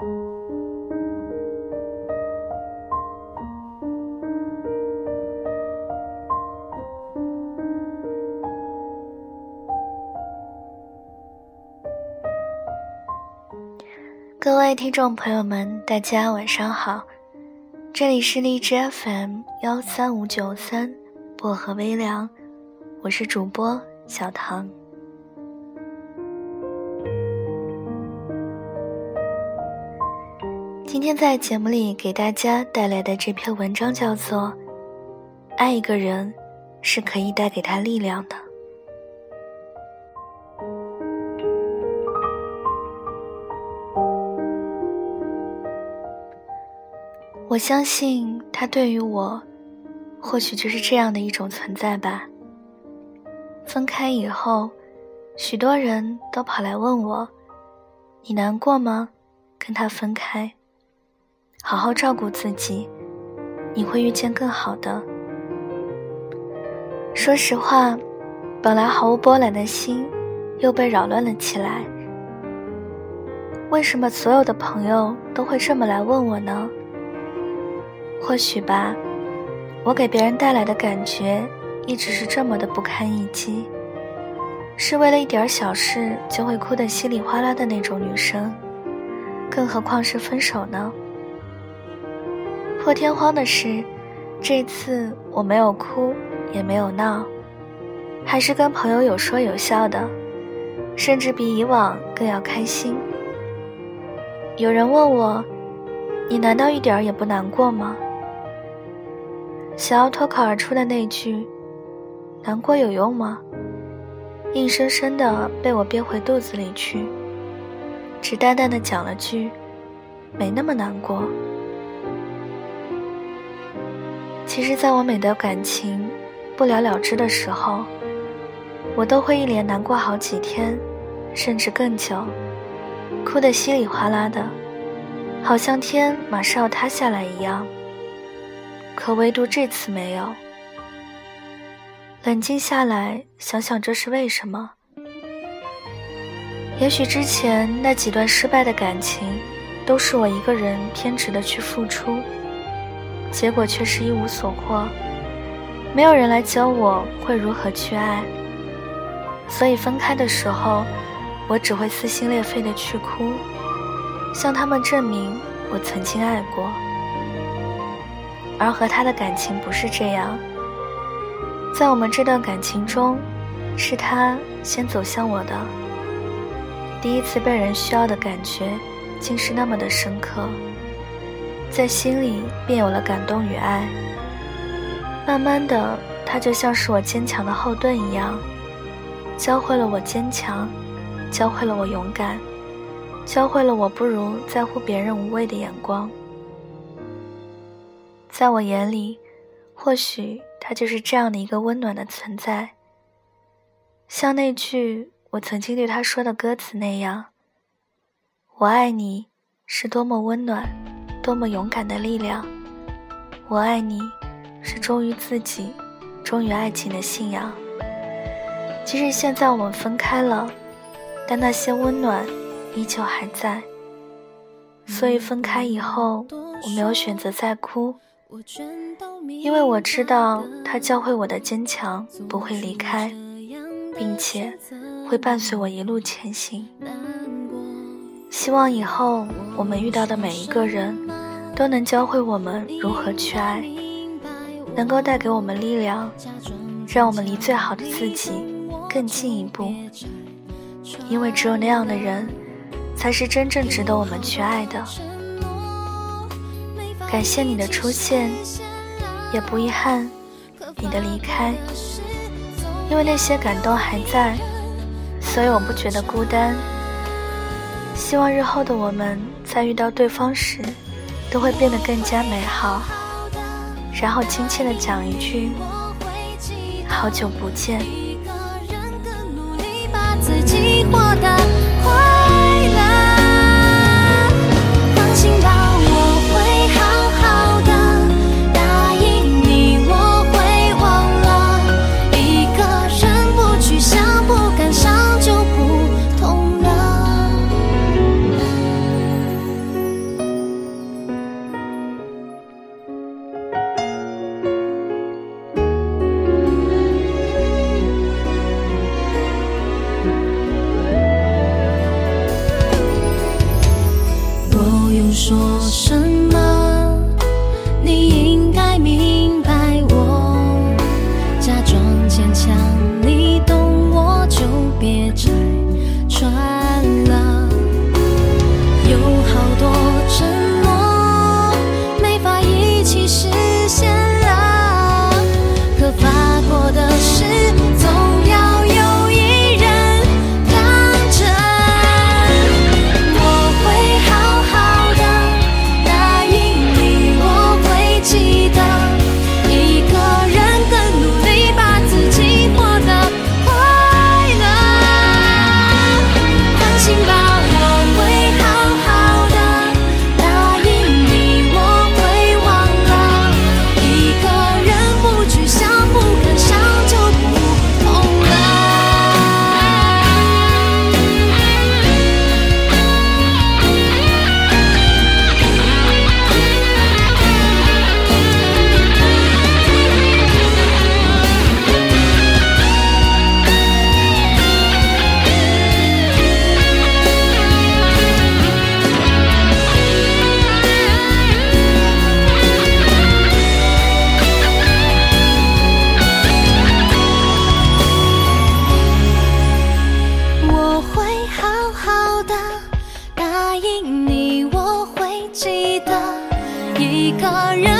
各位听众朋友们，大家晚上好，这里是荔枝 FM 幺三五九三薄荷微凉，我是主播小唐。今天在节目里给大家带来的这篇文章叫做《爱一个人是可以带给他力量的》。我相信他对于我，或许就是这样的一种存在吧。分开以后，许多人都跑来问我：“你难过吗？跟他分开，好好照顾自己，你会遇见更好的。”说实话，本来毫无波澜的心，又被扰乱了起来。为什么所有的朋友都会这么来问我呢？或许吧，我给别人带来的感觉一直是这么的不堪一击，是为了一点小事就会哭得稀里哗啦的那种女生，更何况是分手呢？破天荒的是，这次我没有哭，也没有闹，还是跟朋友有说有笑的，甚至比以往更要开心。有人问我：“你难道一点儿也不难过吗？”想要脱口而出的那句“难过有用吗？”硬生生的被我憋回肚子里去，只淡淡的讲了句“没那么难过”。其实，在我每段感情不了了之的时候，我都会一连难过好几天，甚至更久，哭得稀里哗啦的，好像天马上要塌下来一样。可唯独这次没有。冷静下来想想，这是为什么？也许之前那几段失败的感情，都是我一个人偏执的去付出，结果却是一无所获。没有人来教我会如何去爱，所以分开的时候，我只会撕心裂肺的去哭，向他们证明我曾经爱过。而和他的感情不是这样，在我们这段感情中，是他先走向我的。第一次被人需要的感觉，竟是那么的深刻，在心里便有了感动与爱。慢慢的，他就像是我坚强的后盾一样，教会了我坚强，教会了我勇敢，教会了我不如在乎别人无谓的眼光。在我眼里，或许他就是这样的一个温暖的存在，像那句我曾经对他说的歌词那样：“我爱你是多么温暖，多么勇敢的力量。我爱你是忠于自己，忠于爱情的信仰。即使现在我们分开了，但那些温暖依旧还在。所以分开以后，我没有选择再哭。”因为我知道，他教会我的坚强不会离开，并且会伴随我一路前行。希望以后我们遇到的每一个人，都能教会我们如何去爱，能够带给我们力量，让我们离最好的自己更进一步。因为只有那样的人，才是真正值得我们去爱的。感谢你的出现，也不遗憾你的离开，因为那些感动还在，所以我不觉得孤单。希望日后的我们在遇到对方时，都会变得更加美好，然后亲切的讲一句：“好久不见。”的一个人。